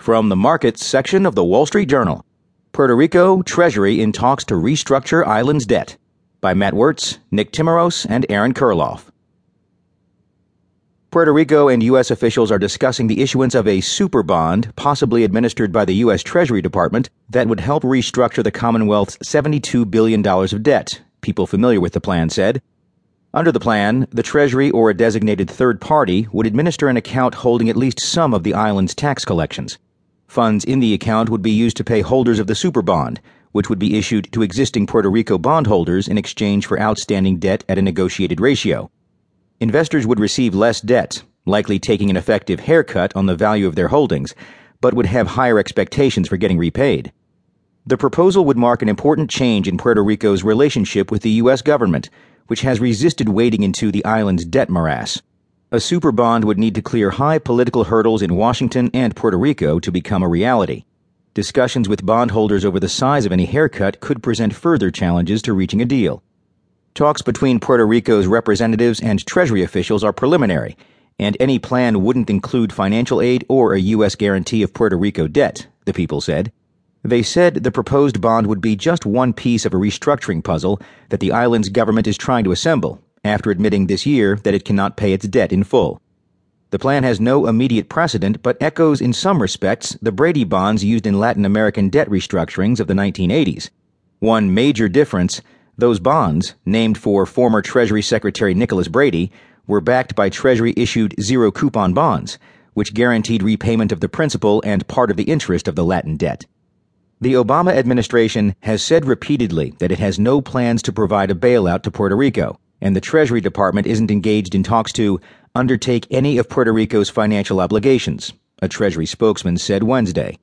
From the markets section of the Wall Street Journal Puerto Rico Treasury in talks to restructure island's debt by Matt Wirz, Nick Timiraos, and Aaron Kuriloff. Puerto Rico and U.S. officials are discussing the issuance of a super bond, possibly administered by the U.S. Treasury Department, that would help restructure the Commonwealth's $72 billion of debt, people familiar with the plan said. Under the plan, the Treasury or a designated third party would administer an account holding at least some of the island's tax collections. Funds in the account would be used to pay holders of the super bond, which would be issued to existing Puerto Rico bondholders in exchange for outstanding debt at a negotiated ratio. Investors would receive less debt, likely taking an effective haircut on the value of their holdings, but would have higher expectations for getting repaid. The proposal would mark an important change in Puerto Rico's relationship with the U.S. government, which has resisted wading into the island's debt morass. A super bond would need to clear high political hurdles in Washington and Puerto Rico to become a reality. Discussions with bondholders over the size of any haircut could present further challenges to reaching a deal. Talks between Puerto Rico's representatives and Treasury officials are preliminary, and any plan wouldn't include financial aid or a U.S. guarantee of Puerto Rico debt, the people said. They said the proposed bond would be just one piece of a restructuring puzzle that the island's government is trying to assemble, after admitting this year that it cannot pay its debt in full. The plan has no immediate precedent, but echoes in some respects the Brady bonds used in Latin American debt restructurings of the 1980s. One major difference those bonds, named for former Treasury Secretary Nicholas Brady, were backed by Treasury issued zero coupon bonds, which guaranteed repayment of the principal and part of the interest of the Latin debt. The Obama administration has said repeatedly that it has no plans to provide a bailout to Puerto Rico, and the Treasury Department isn't engaged in talks to undertake any of Puerto Rico's financial obligations, a Treasury spokesman said Wednesday.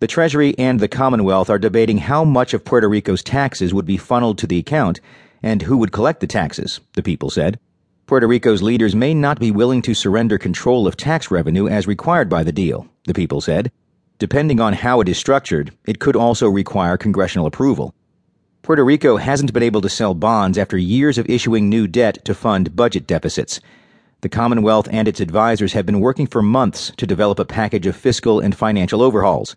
The Treasury and the Commonwealth are debating how much of Puerto Rico's taxes would be funneled to the account and who would collect the taxes, the people said. Puerto Rico's leaders may not be willing to surrender control of tax revenue as required by the deal, the people said. Depending on how it is structured, it could also require congressional approval. Puerto Rico hasn't been able to sell bonds after years of issuing new debt to fund budget deficits. The Commonwealth and its advisers have been working for months to develop a package of fiscal and financial overhauls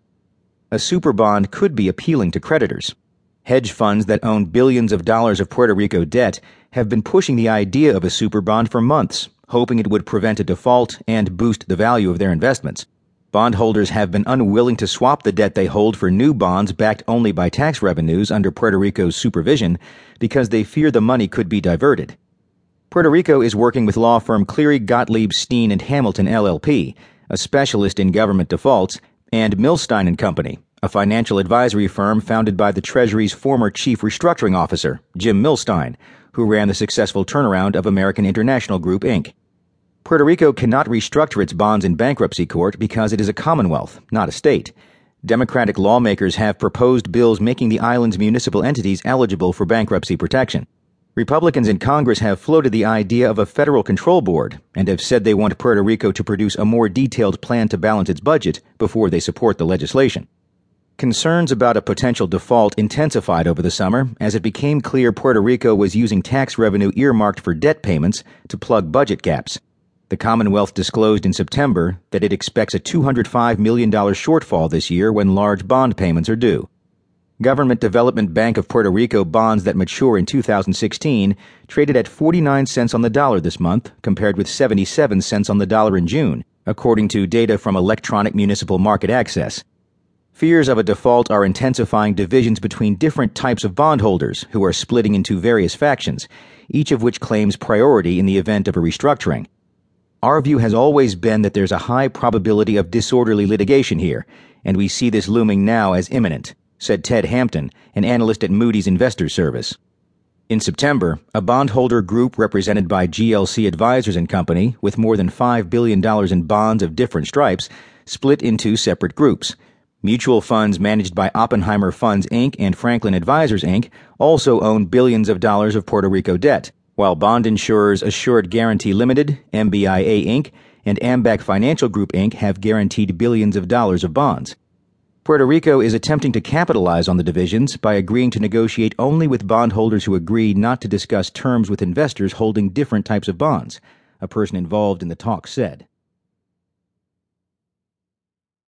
a super bond could be appealing to creditors. Hedge funds that own billions of dollars of Puerto Rico debt have been pushing the idea of a super bond for months, hoping it would prevent a default and boost the value of their investments. Bondholders have been unwilling to swap the debt they hold for new bonds backed only by tax revenues under Puerto Rico's supervision because they fear the money could be diverted. Puerto Rico is working with law firm Cleary Gottlieb Steen and Hamilton LLP, a specialist in government defaults, and Milstein and Company, a financial advisory firm founded by the Treasury's former chief restructuring officer, Jim Milstein, who ran the successful turnaround of American International Group, Inc. Puerto Rico cannot restructure its bonds in bankruptcy court because it is a commonwealth, not a state. Democratic lawmakers have proposed bills making the island's municipal entities eligible for bankruptcy protection. Republicans in Congress have floated the idea of a federal control board and have said they want Puerto Rico to produce a more detailed plan to balance its budget before they support the legislation. Concerns about a potential default intensified over the summer as it became clear Puerto Rico was using tax revenue earmarked for debt payments to plug budget gaps. The Commonwealth disclosed in September that it expects a $205 million shortfall this year when large bond payments are due. Government Development Bank of Puerto Rico bonds that mature in 2016 traded at 49 cents on the dollar this month, compared with 77 cents on the dollar in June, according to data from Electronic Municipal Market Access. Fears of a default are intensifying divisions between different types of bondholders who are splitting into various factions, each of which claims priority in the event of a restructuring. Our view has always been that there's a high probability of disorderly litigation here, and we see this looming now as imminent said Ted Hampton, an analyst at Moody's Investors Service. In September, a bondholder group represented by GLC Advisors and Company, with more than $5 billion in bonds of different stripes, split into separate groups. Mutual funds managed by Oppenheimer Funds Inc. and Franklin Advisors Inc. also own billions of dollars of Puerto Rico debt, while bond insurers Assured Guaranty Limited, MBIA Inc., and Ambac Financial Group Inc. have guaranteed billions of dollars of bonds. Puerto Rico is attempting to capitalize on the divisions by agreeing to negotiate only with bondholders who agree not to discuss terms with investors holding different types of bonds, a person involved in the talks said.